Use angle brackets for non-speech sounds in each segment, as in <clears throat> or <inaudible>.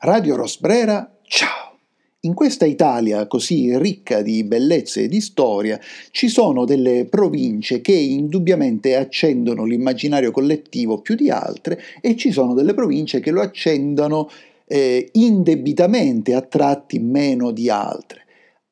Radio Rosbrera, ciao! In questa Italia così ricca di bellezze e di storia ci sono delle province che indubbiamente accendono l'immaginario collettivo più di altre e ci sono delle province che lo accendono eh, indebitamente a tratti meno di altre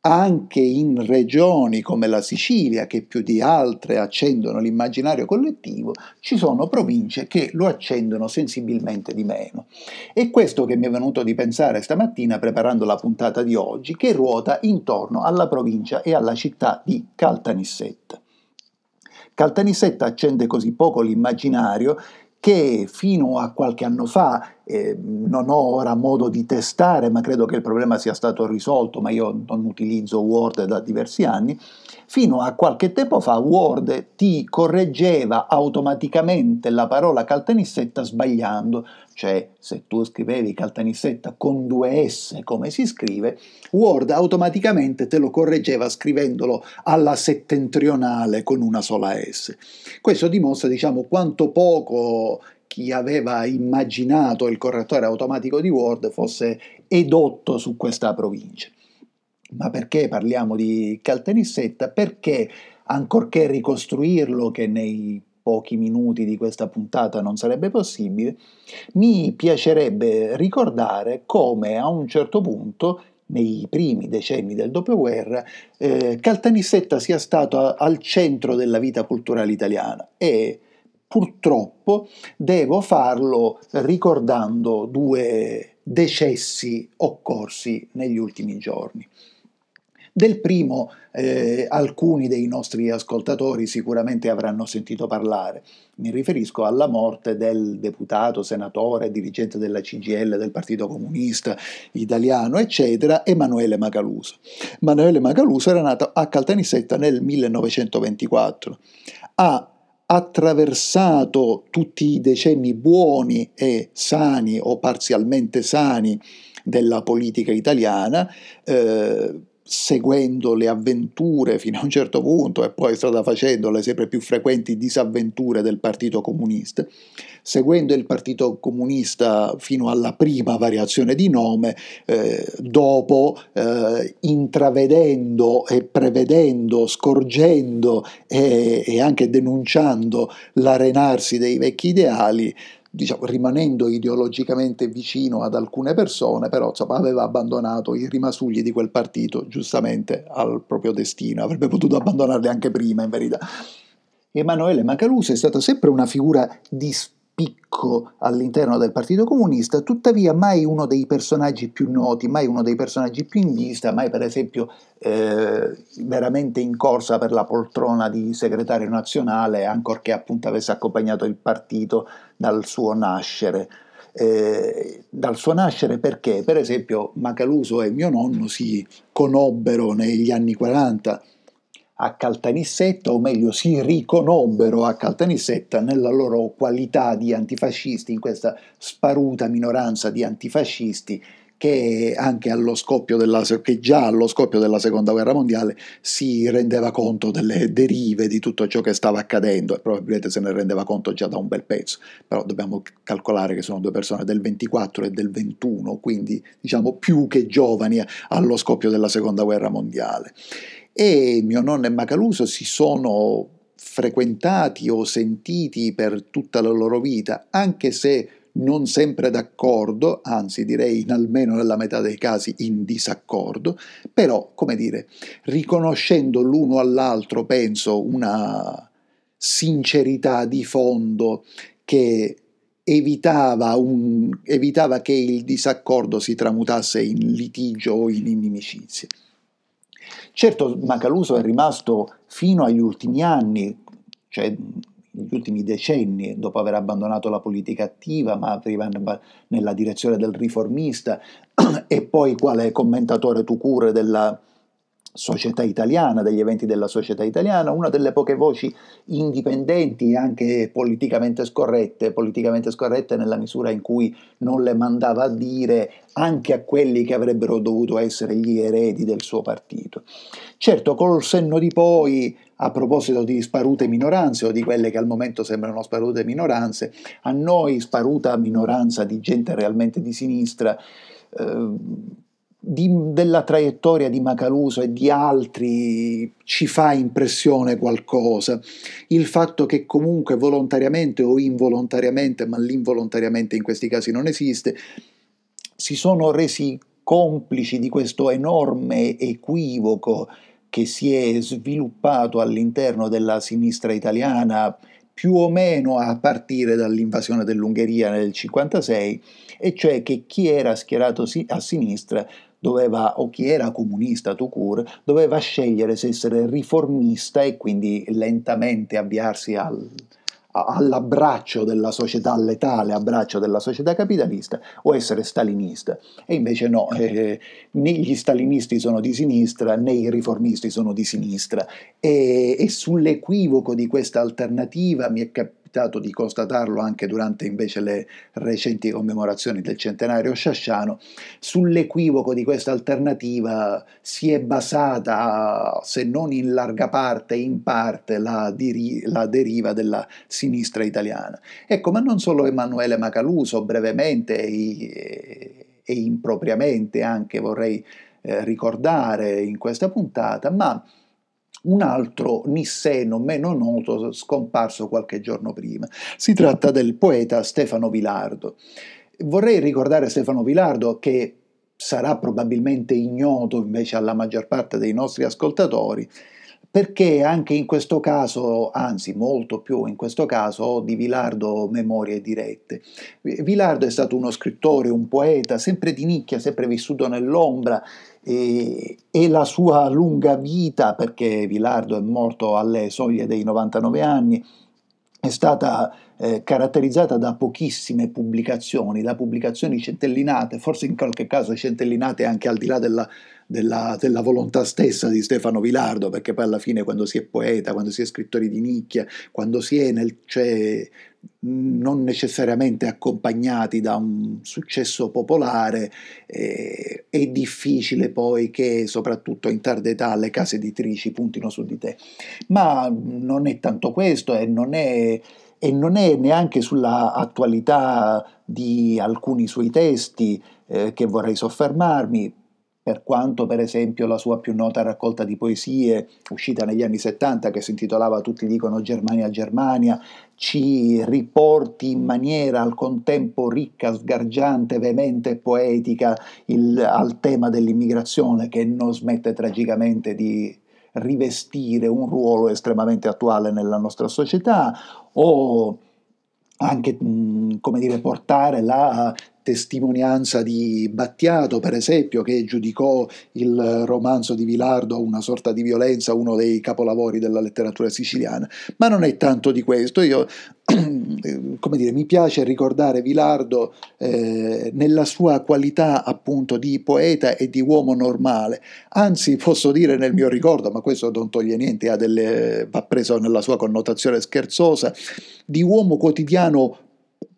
anche in regioni come la Sicilia, che più di altre accendono l'immaginario collettivo, ci sono province che lo accendono sensibilmente di meno. E questo che mi è venuto di pensare stamattina preparando la puntata di oggi, che ruota intorno alla provincia e alla città di Caltanissetta. Caltanissetta accende così poco l'immaginario che fino a qualche anno fa eh, non ho ora modo di testare, ma credo che il problema sia stato risolto, ma io non utilizzo Word da diversi anni, fino a qualche tempo fa Word ti correggeva automaticamente la parola caltanissetta sbagliando, cioè se tu scrivevi caltanissetta con due S come si scrive, Word automaticamente te lo correggeva scrivendolo alla settentrionale con una sola S. Questo dimostra diciamo quanto poco chi aveva immaginato il correttore automatico di Word fosse edotto su questa provincia. Ma perché parliamo di Caltanissetta? Perché ancorché ricostruirlo, che nei pochi minuti di questa puntata non sarebbe possibile, mi piacerebbe ricordare come a un certo punto nei primi decenni del dopoguerra, eh, Caltanissetta sia stato al centro della vita culturale italiana e purtroppo devo farlo ricordando due decessi occorsi negli ultimi giorni. Del primo eh, alcuni dei nostri ascoltatori sicuramente avranno sentito parlare. Mi riferisco alla morte del deputato, senatore, dirigente della CGL, del Partito Comunista Italiano, eccetera, Emanuele Macaluso. Emanuele Macaluso era nato a Caltanissetta nel 1924. Ha attraversato tutti i decenni buoni e sani o parzialmente sani della politica italiana, eh, seguendo le avventure fino a un certo punto e poi strada facendo le sempre più frequenti disavventure del Partito Comunista, seguendo il Partito Comunista fino alla prima variazione di nome, eh, dopo eh, intravedendo e prevedendo, scorgendo e, e anche denunciando l'arenarsi dei vecchi ideali, diciamo, rimanendo ideologicamente vicino ad alcune persone, però insomma, aveva abbandonato i rimasugli di quel partito giustamente al proprio destino, avrebbe potuto abbandonarli anche prima in verità. Emanuele Macaluso è stata sempre una figura di spicco all'interno del Partito Comunista, tuttavia mai uno dei personaggi più noti, mai uno dei personaggi più in vista, mai per esempio eh, veramente in corsa per la poltrona di segretario nazionale, ancorché appunto avesse accompagnato il partito dal suo nascere. Eh, dal suo nascere perché, per esempio, Macaluso e mio nonno si conobbero negli anni 40 a Caltanissetta, o meglio si riconobbero a Caltanissetta nella loro qualità di antifascisti, in questa sparuta minoranza di antifascisti che della, che già allo scoppio della seconda guerra mondiale si rendeva conto delle derive di tutto ciò che stava accadendo e probabilmente se ne rendeva conto già da un bel pezzo, però dobbiamo calcolare che sono due persone del 24 e del 21, quindi diciamo più che giovani allo scoppio della seconda guerra mondiale e mio nonno e Macaluso si sono frequentati o sentiti per tutta la loro vita, anche se non sempre d'accordo, anzi direi in almeno nella metà dei casi in disaccordo, però, come dire, riconoscendo l'uno all'altro, penso, una sincerità di fondo che evitava, un, evitava che il disaccordo si tramutasse in litigio o in inimicizia. Certo, Macaluso è rimasto fino agli ultimi anni, cioè negli ultimi decenni, dopo aver abbandonato la politica attiva, ma arriva nella direzione del riformista. <clears throat> E poi quale commentatore tu cure della società italiana, degli eventi della società italiana, una delle poche voci indipendenti e anche politicamente scorrette, politicamente scorrette nella misura in cui non le mandava a dire anche a quelli che avrebbero dovuto essere gli eredi del suo partito. Certo, col senno di poi a proposito di sparute minoranze o di quelle che al momento sembrano sparute minoranze, a noi sparuta minoranza di gente realmente di sinistra, eh, di, della traiettoria di Macaluso e di altri ci fa impressione qualcosa. Il fatto che comunque volontariamente o involontariamente, ma l'involontariamente in questi casi non esiste, si sono resi complici di questo enorme equivoco che si è sviluppato all'interno della sinistra italiana più o meno a partire dall'invasione dell'Ungheria nel 1956, e cioè che chi era schierato a sinistra doveva, o chi era comunista tout court, doveva scegliere se essere riformista e quindi lentamente avviarsi al, all'abbraccio della società letale, abbraccio della società capitalista, o essere stalinista. E invece no, eh, né gli stalinisti sono di sinistra, né i riformisti sono di sinistra. E, e sull'equivoco di questa alternativa mi è capitato capitato di constatarlo anche durante invece le recenti commemorazioni del centenario sciasciano, sull'equivoco di questa alternativa si è basata, se non in larga parte, in parte, la, diri- la deriva della sinistra italiana. Ecco, ma non solo Emanuele Macaluso, brevemente e, e impropriamente anche vorrei eh, ricordare in questa puntata, ma un altro nisseno meno noto scomparso qualche giorno prima. Si tratta del poeta Stefano Vilardo. Vorrei ricordare Stefano Vilardo che sarà probabilmente ignoto invece alla maggior parte dei nostri ascoltatori, perché anche in questo caso, anzi molto più in questo caso, ho di Vilardo memorie dirette. Vilardo è stato uno scrittore, un poeta, sempre di nicchia, sempre vissuto nell'ombra, e, e, la sua lunga vita, perché Vilardo è morto alle soglie dei 99 anni, è stata eh, caratterizzata da pochissime pubblicazioni, da pubblicazioni centellinate, forse in qualche caso centellinate anche al di là della, della, della, volontà stessa di Stefano Vilardo, perché poi alla fine quando si è poeta, quando si è scrittori di nicchia, quando si è nel, cioè, non necessariamente accompagnati da un successo popolare, eh, è difficile poi che soprattutto in tarda età le case editrici puntino su di te. Ma non è tanto questo e non è, e non è neanche sulla attualità di alcuni suoi testi eh, che vorrei soffermarmi, per quanto per esempio la sua più nota raccolta di poesie, uscita negli anni 70, che si intitolava Tutti dicono Germania Germania, ci riporti in maniera al contempo ricca, sgargiante, veemente poetica il, al tema dell'immigrazione che non smette tragicamente di rivestire un ruolo estremamente attuale nella nostra società, o anche come dire, portare la testimonianza di Battiato, per esempio, che giudicò il romanzo di Vilardo una sorta di violenza, uno dei capolavori della letteratura siciliana. Ma non è tanto di questo. Io, <clears throat> come dire, mi piace ricordare Vilardo eh, nella sua qualità appunto di poeta e di uomo normale. Anzi, posso dire nel mio ricordo, ma questo non toglie niente, delle, va preso nella sua connotazione scherzosa, di uomo quotidiano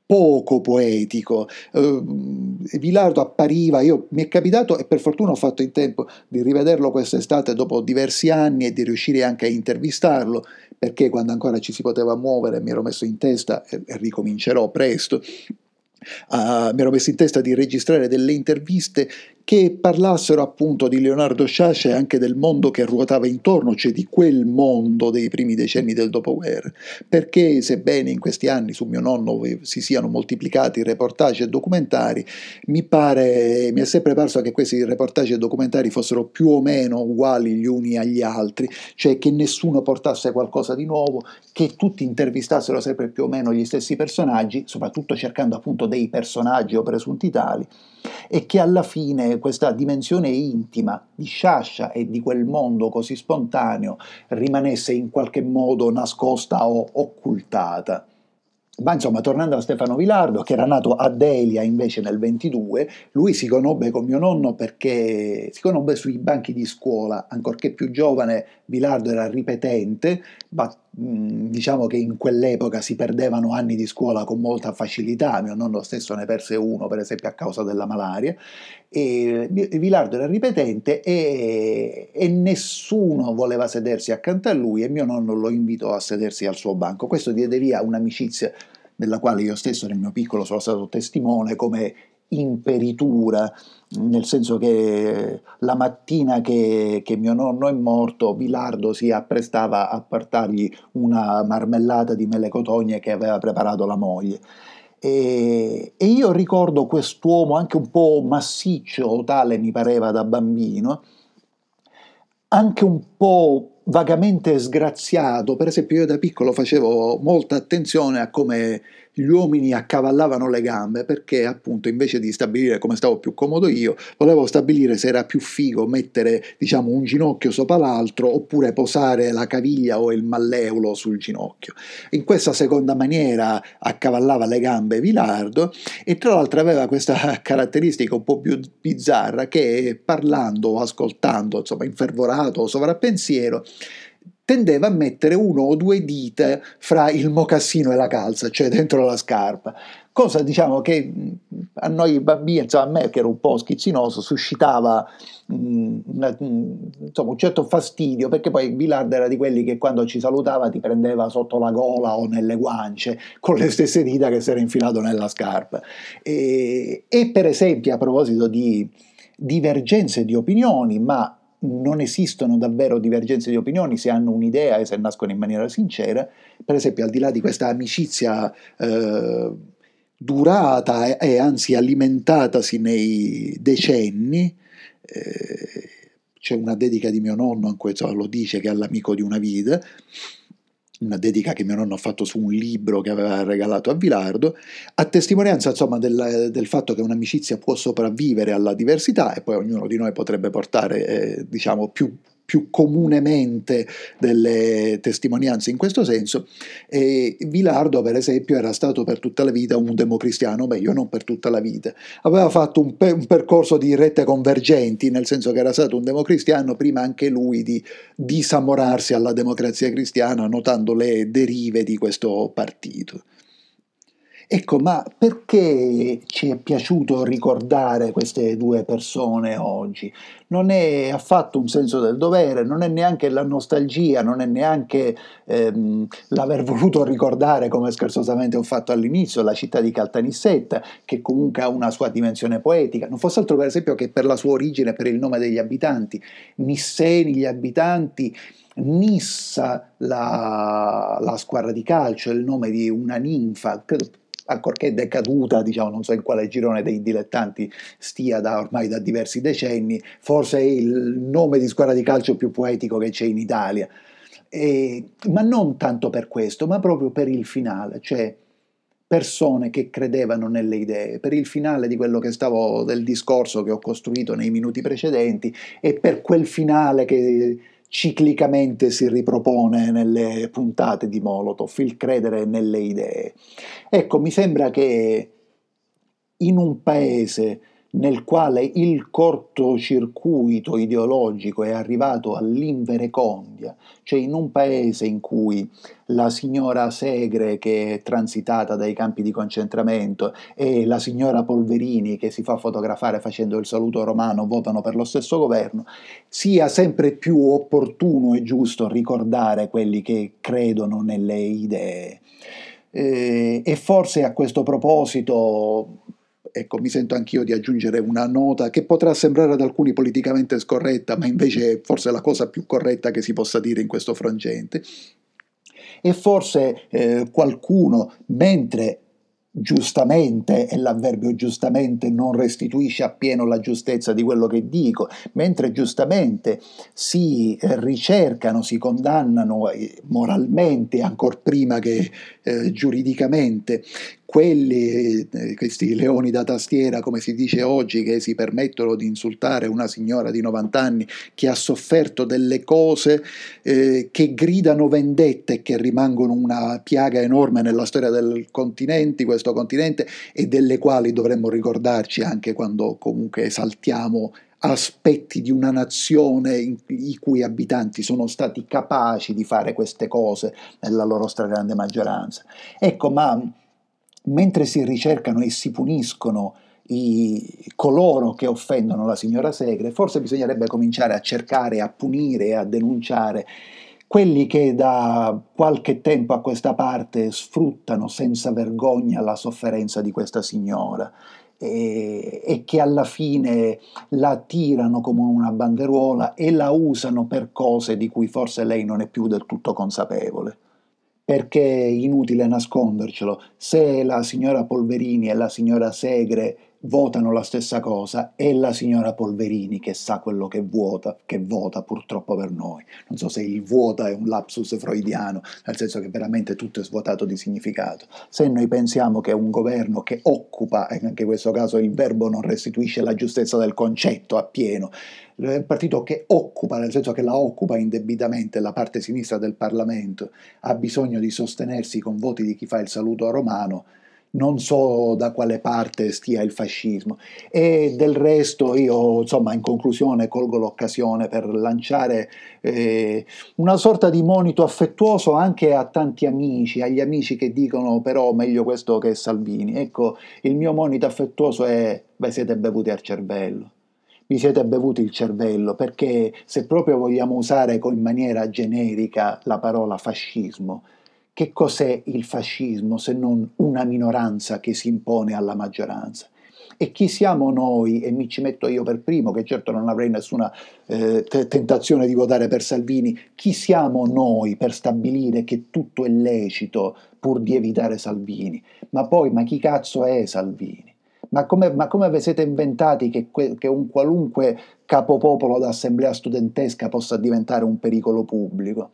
poco poetico. Uh, Vilardo appariva, io, mi è capitato e per fortuna ho fatto in tempo di rivederlo quest'estate dopo diversi anni e di riuscire anche a intervistarlo, perché quando ancora ci si poteva muovere mi ero messo in testa e, e ricomincerò presto. Uh, mi ero messo in testa di registrare delle interviste che parlassero appunto di Leonardo Sciascia e anche del mondo che ruotava intorno, cioè di quel mondo dei primi decenni del dopoguerra, perché sebbene in questi anni su mio nonno si siano moltiplicati reportage e documentari, mi pare, mi è sempre parso che questi reportage e documentari fossero più o meno uguali gli uni agli altri, cioè che nessuno portasse qualcosa di nuovo, che tutti intervistassero sempre più o meno gli stessi personaggi, soprattutto cercando appunto dei personaggi o presunti tali, e che alla fine questa dimensione intima di Sciascia e di quel mondo così spontaneo rimanesse in qualche modo nascosta o occultata. Ma insomma, tornando a Stefano Vilardo, che era nato a Delia invece nel 22, lui si conobbe con mio nonno perché si conobbe sui banchi di scuola, ancorché più giovane, Vilardo era ripetente, Mm, diciamo che in quell'epoca si perdevano anni di scuola con molta facilità, mio nonno stesso ne perse uno per esempio a causa della malaria, e Vilardo era ripetente e, e nessuno voleva sedersi accanto a lui e mio nonno lo invitò a sedersi al suo banco. Questo diede via un'amicizia della quale io stesso nel mio piccolo sono stato testimone come imperitura, nel senso che la mattina che, che, mio nonno è morto, Bilardo si apprestava a portargli una marmellata di mele cotogne che aveva preparato la moglie. E, e io ricordo quest'uomo anche un po' massiccio, tale mi pareva da bambino, anche un po' vagamente sgraziato. Per esempio, io da piccolo facevo molta attenzione a come gli uomini accavallavano le gambe perché appunto invece di stabilire come stavo più comodo io, volevo stabilire se era più figo mettere diciamo un ginocchio sopra l'altro oppure posare la caviglia o il malleulo sul ginocchio. In questa seconda maniera accavallava le gambe Vilardo e tra l'altro aveva questa <laughs> caratteristica un po' più bizzarra che parlando o ascoltando, insomma infervorato o sovrappensiero, tendeva a mettere uno o due dita fra il mocassino e la calza, cioè dentro la scarpa. Cosa diciamo che a noi bambini, insomma a me che ero un po' schizzinoso, suscitava mh, una, insomma, un certo fastidio, perché poi Billard era di quelli che quando ci salutava ti prendeva sotto la gola o nelle guance con le stesse dita che si era infilato nella scarpa. E, e per esempio, a proposito di divergenze di opinioni, ma non esistono davvero divergenze di opinioni se hanno un'idea e se nascono in maniera sincera, per esempio al di là di questa amicizia eh, durata e, e, anzi alimentatasi nei decenni, eh, c'è una dedica di mio nonno cui lo dice che è l'amico di una vita, una dedica che mio nonno ha fatto su un libro che aveva regalato a Vilardo, a testimonianza insomma del, del fatto che un'amicizia può sopravvivere alla diversità e poi ognuno di noi potrebbe portare eh, diciamo più più comunemente delle testimonianze in questo senso. E Vilardo, per esempio, era stato per tutta la vita un democristiano, meglio non per tutta la vita. Aveva fatto un, pe- un percorso di rette convergenti, nel senso che era stato un democristiano prima anche lui di disamorarsi alla democrazia cristiana, notando le derive di questo partito. Ecco, ma perché ci è piaciuto ricordare queste due persone oggi? Non è affatto un senso del dovere, non è neanche la nostalgia, non è neanche ehm, l'aver voluto ricordare, come scherzosamente ho fatto all'inizio, la città di Caltanissetta, che comunque ha una sua dimensione poetica, non fosse altro per esempio che per la sua origine, per il nome degli abitanti. Nisseni, gli abitanti, Nissa, la, la squadra di calcio, il nome di una ninfa, credo ancorché decaduta, diciamo, non so in quale girone dei dilettanti stia da ormai da diversi decenni, forse è il nome di squadra di calcio più poetico che c'è in Italia. E, ma non tanto per questo, ma proprio per il finale, cioè persone che credevano nelle idee, per il finale di quello che stavo del discorso che ho costruito nei minuti precedenti e per quel finale che ciclicamente si ripropone nelle puntate di Molotov, il credere nelle idee. Ecco, mi sembra che in un paese nel quale il cortocircuito ideologico è arrivato all'inverecondia, cioè in un paese in cui la signora Segre che è transitata dai campi di concentramento e la signora Polverini che si fa fotografare facendo il saluto romano votano per lo stesso governo, sia sempre più opportuno e giusto ricordare quelli che credono nelle idee. Eh, e forse a questo proposito ecco, mi sento anch'io di aggiungere una nota che potrà sembrare ad alcuni politicamente scorretta, ma invece è forse la cosa più corretta che si possa dire in questo frangente. E forse eh, qualcuno, mentre giustamente, e l'avverbio giustamente non restituisce appieno la giustezza di quello che dico, mentre giustamente si eh, ricercano, si condannano eh, moralmente, ancora prima che eh, giuridicamente, quelli, eh, questi leoni da tastiera, come si dice oggi, che si permettono di insultare una signora di 90 anni che ha sofferto delle cose eh, che gridano vendetta e che rimangono una piaga enorme nella storia del continente, questo continente, e delle quali dovremmo ricordarci anche quando comunque esaltiamo aspetti di una nazione in, i cui abitanti sono stati capaci di fare queste cose nella loro stragrande maggioranza. Ecco, ma mentre si ricercano e si puniscono i, coloro che offendono la signora Segre, forse bisognerebbe cominciare a cercare, a punire a denunciare quelli che da qualche tempo a questa parte sfruttano senza vergogna la sofferenza di questa signora e, e, che alla fine la tirano come una banderuola e la usano per cose di cui forse lei non è più del tutto consapevole. Perché è inutile nascondercelo, se la signora Polverini e la signora Segre votano la stessa cosa, è la signora Polverini che sa quello che vota, che vota purtroppo per noi. Non so se il vuota è un lapsus freudiano, nel senso che veramente tutto è svuotato di significato. Se noi pensiamo che un governo che occupa, e anche in questo caso il verbo non restituisce la giustezza del concetto appieno, il partito che occupa, nel senso che la occupa indebitamente la parte sinistra del Parlamento, ha bisogno di sostenersi con voti di chi fa il saluto romano, non so da quale parte stia il fascismo. E del resto io, insomma, in conclusione colgo l'occasione per lanciare eh, una sorta di monito affettuoso anche a tanti amici, agli amici che dicono però meglio questo che Salvini. Ecco, il mio monito affettuoso è, beh, siete bevuti al cervello. Vi siete bevuti il cervello perché se proprio vogliamo usare in maniera generica la parola fascismo, che cos'è il fascismo se non una minoranza che si impone alla maggioranza? E chi siamo noi, e mi ci metto io per primo, che certo non avrei nessuna eh, tentazione di votare per Salvini, chi siamo noi per stabilire che tutto è lecito pur di evitare Salvini? Ma poi, ma chi cazzo è Salvini? Ma come, ma come vi siete inventati che, que, che un qualunque capopopolo d'assemblea studentesca possa diventare un pericolo pubblico?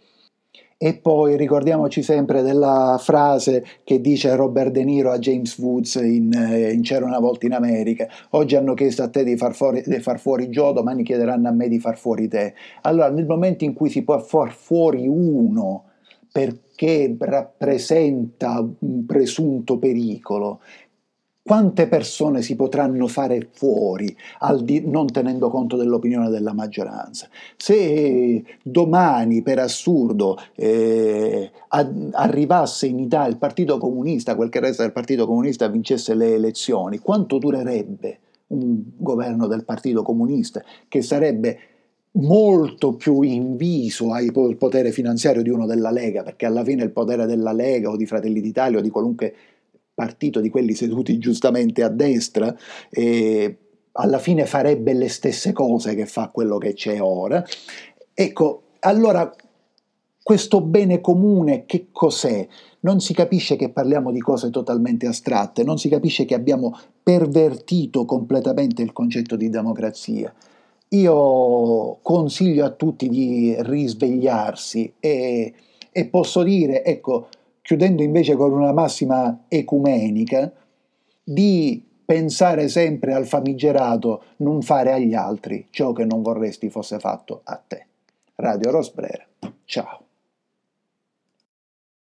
E poi ricordiamoci sempre della frase che dice Robert De Niro a James Woods in, eh, in C'era una volta in America. Oggi hanno chiesto a te di far, fuori, di far fuori Joe, domani chiederanno a me di far fuori te. Allora, nel momento in cui si può far fuori uno perché rappresenta un presunto pericolo, quante persone si potranno fare fuori di, non tenendo conto dell'opinione della maggioranza? Se domani, per assurdo, eh, arrivasse in Italia il Partito Comunista, quel che resta del Partito Comunista, vincesse le elezioni, quanto durerebbe un governo del Partito Comunista che sarebbe molto più inviso al potere finanziario di uno della Lega, perché alla fine il potere della Lega o di Fratelli d'Italia o di qualunque partito di quelli seduti giustamente a destra, e alla fine farebbe le stesse cose che fa quello che c'è ora. Ecco, allora questo bene comune che cos'è? Non si capisce che parliamo di cose totalmente astratte, non si capisce che abbiamo pervertito completamente il concetto di democrazia. Io consiglio a tutti di risvegliarsi e, e posso dire, ecco, chiudendo invece con una massima ecumenica, di pensare sempre al famigerato non fare agli altri ciò che non vorresti fosse fatto a te. Radio Rosbrera, ciao.